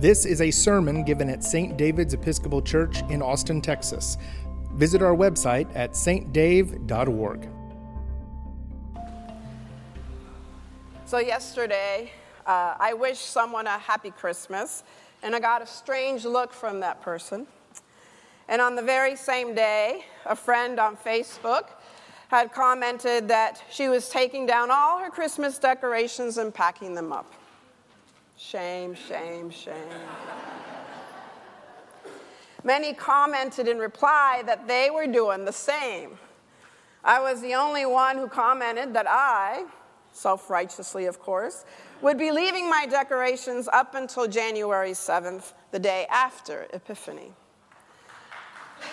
This is a sermon given at St. David's Episcopal Church in Austin, Texas. Visit our website at saintdave.org. So, yesterday, uh, I wished someone a happy Christmas, and I got a strange look from that person. And on the very same day, a friend on Facebook had commented that she was taking down all her Christmas decorations and packing them up. Shame, shame, shame. Many commented in reply that they were doing the same. I was the only one who commented that I, self righteously of course, would be leaving my decorations up until January 7th, the day after Epiphany.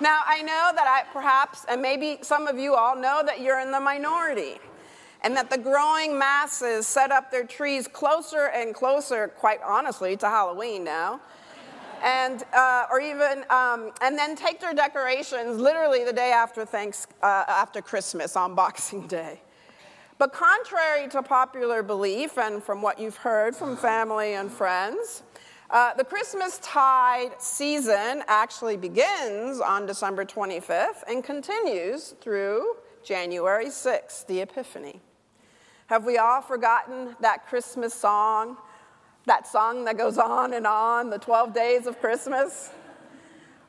now, I know that I perhaps, and maybe some of you all know that you're in the minority and that the growing masses set up their trees closer and closer, quite honestly, to Halloween now. And, uh, or even, um, and then take their decorations literally the day after, thanks, uh, after Christmas on Boxing Day. But contrary to popular belief, and from what you've heard from family and friends, uh, the Christmas tide season actually begins on December 25th and continues through January 6th, the Epiphany. Have we all forgotten that Christmas song? That song that goes on and on, the 12 days of Christmas?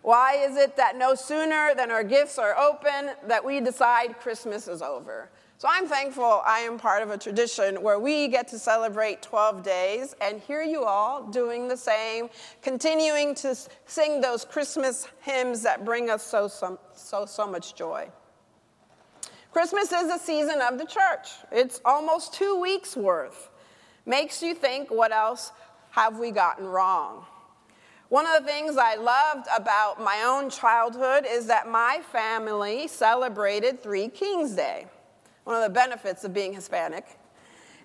Why is it that no sooner than our gifts are open that we decide Christmas is over? So I'm thankful I am part of a tradition where we get to celebrate 12 days and hear you all doing the same, continuing to sing those Christmas hymns that bring us so, so, so, so much joy. Christmas is a season of the church. It's almost two weeks worth. Makes you think, what else have we gotten wrong? One of the things I loved about my own childhood is that my family celebrated Three Kings Day, one of the benefits of being Hispanic.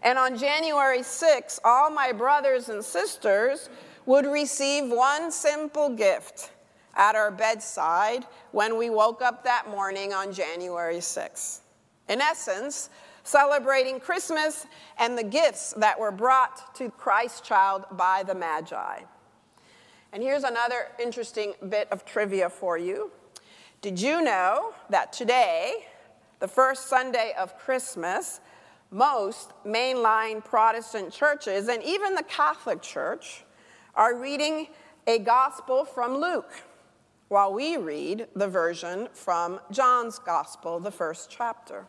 And on January 6, all my brothers and sisters would receive one simple gift at our bedside when we woke up that morning on January 6th. In essence, celebrating Christmas and the gifts that were brought to Christ child by the Magi. And here's another interesting bit of trivia for you. Did you know that today, the first Sunday of Christmas, most mainline Protestant churches and even the Catholic Church are reading a gospel from Luke? while we read the version from John's Gospel, the first chapter.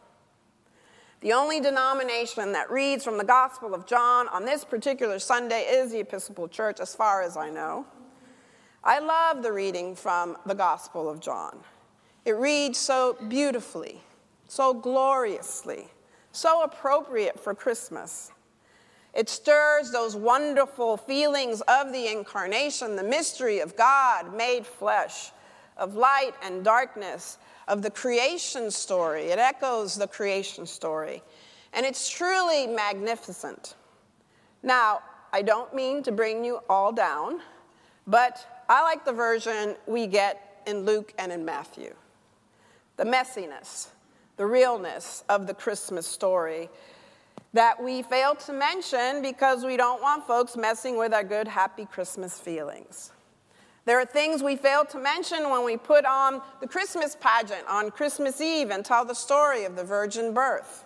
The only denomination that reads from the Gospel of John on this particular Sunday is the Episcopal Church, as far as I know. I love the reading from the Gospel of John. It reads so beautifully, so gloriously, so appropriate for Christmas. It stirs those wonderful feelings of the incarnation, the mystery of God made flesh, of light and darkness, of the creation story. It echoes the creation story. And it's truly magnificent. Now, I don't mean to bring you all down, but I like the version we get in Luke and in Matthew. The messiness, the realness of the Christmas story that we fail to mention because we don't want folks messing with our good, happy Christmas feelings. There are things we fail to mention when we put on the Christmas pageant on Christmas Eve and tell the story of the virgin birth.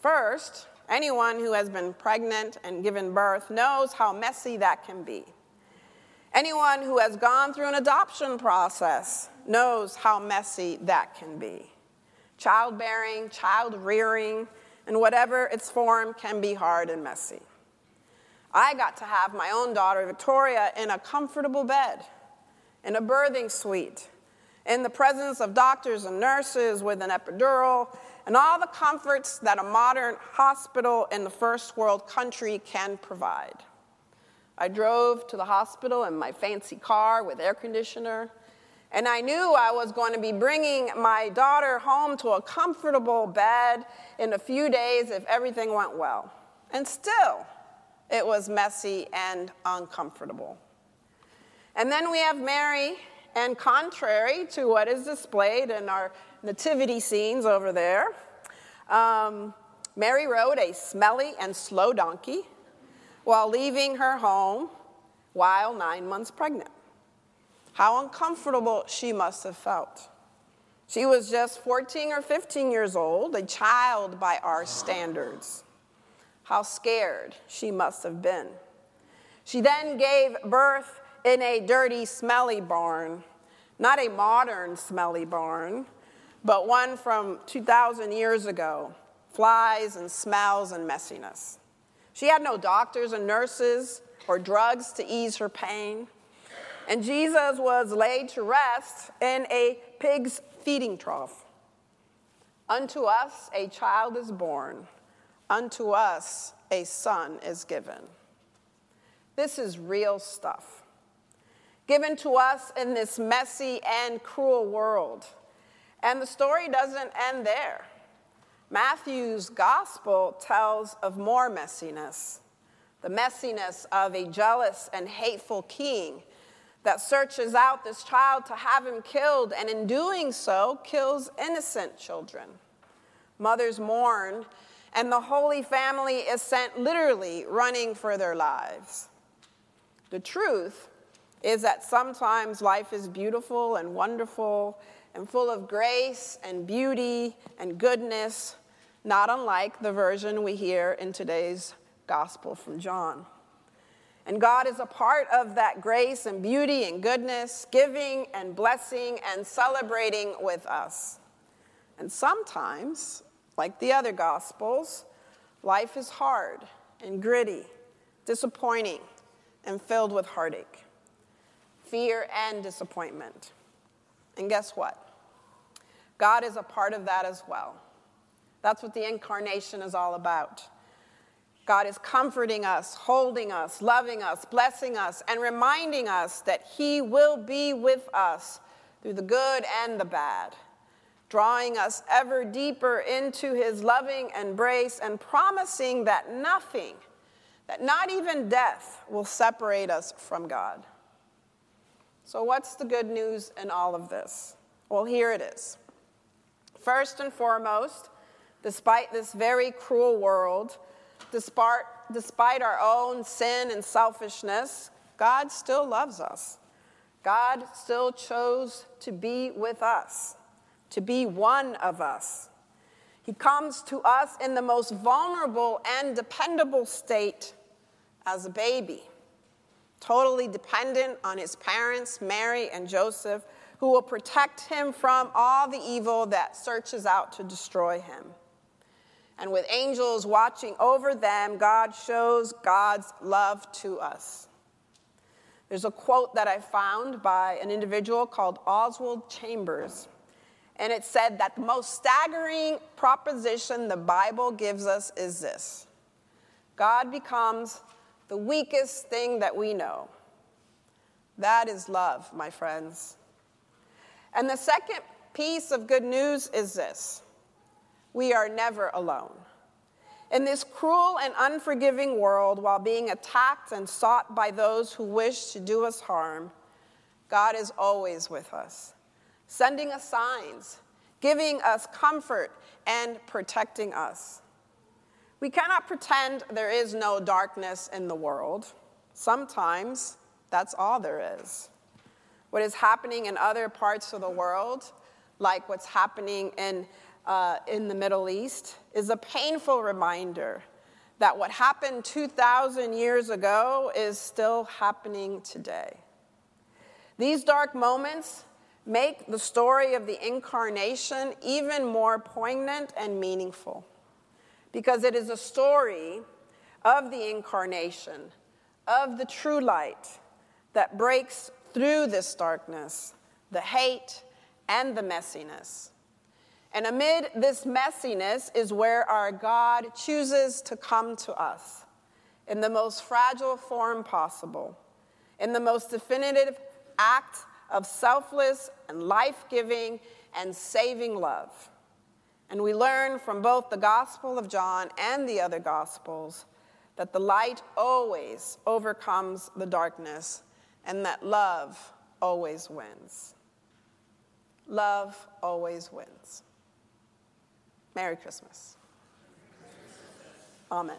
First, anyone who has been pregnant and given birth knows how messy that can be. Anyone who has gone through an adoption process knows how messy that can be. Childbearing, child rearing, and whatever its form can be hard and messy. I got to have my own daughter, Victoria, in a comfortable bed, in a birthing suite, in the presence of doctors and nurses with an epidural, and all the comforts that a modern hospital in the first world country can provide. I drove to the hospital in my fancy car with air conditioner, and I knew I was going to be bringing my daughter home to a comfortable bed in a few days if everything went well. And still, it was messy and uncomfortable. And then we have Mary, and contrary to what is displayed in our nativity scenes over there, um, Mary rode a smelly and slow donkey while leaving her home while nine months pregnant. How uncomfortable she must have felt. She was just 14 or 15 years old, a child by our standards. How scared she must have been. She then gave birth in a dirty, smelly barn, not a modern, smelly barn, but one from 2,000 years ago flies and smells and messiness. She had no doctors and nurses or drugs to ease her pain. And Jesus was laid to rest in a pig's feeding trough. Unto us a child is born, unto us a son is given. This is real stuff. Given to us in this messy and cruel world. And the story doesn't end there. Matthew's gospel tells of more messiness the messiness of a jealous and hateful king that searches out this child to have him killed, and in doing so, kills innocent children. Mothers mourn, and the Holy Family is sent literally running for their lives. The truth is that sometimes life is beautiful and wonderful and full of grace and beauty and goodness, not unlike the version we hear in today's Gospel from John. And God is a part of that grace and beauty and goodness, giving and blessing and celebrating with us. And sometimes, like the other Gospels, life is hard and gritty, disappointing, and filled with heartache, fear, and disappointment. And guess what? God is a part of that as well. That's what the incarnation is all about. God is comforting us, holding us, loving us, blessing us, and reminding us that He will be with us through the good and the bad, drawing us ever deeper into His loving embrace and promising that nothing, that not even death, will separate us from God. So, what's the good news in all of this? Well, here it is. First and foremost, despite this very cruel world, despite, despite our own sin and selfishness, God still loves us. God still chose to be with us, to be one of us. He comes to us in the most vulnerable and dependable state as a baby, totally dependent on his parents, Mary and Joseph, who will protect him from all the evil that searches out to destroy him and with angels watching over them, God shows God's love to us. There's a quote that I found by an individual called Oswald Chambers, and it said that the most staggering proposition the Bible gives us is this God becomes the weakest thing that we know. That is love, my friends. And the second piece of good news is this we are never alone. In this cruel and unforgiving world, while being attacked and sought by those who wish to do us harm, God is always with us, sending us signs, giving us comfort, and protecting us. We cannot pretend there is no darkness in the world. Sometimes that's all there is. What is happening in other parts of the world, like what's happening in uh, in the Middle East is a painful reminder that what happened 2,000 years ago is still happening today. These dark moments make the story of the incarnation even more poignant and meaningful because it is a story of the incarnation, of the true light that breaks through this darkness, the hate, and the messiness. And amid this messiness is where our God chooses to come to us in the most fragile form possible, in the most definitive act of selfless and life giving and saving love. And we learn from both the Gospel of John and the other Gospels that the light always overcomes the darkness and that love always wins. Love always wins. Merry Christmas. Amen.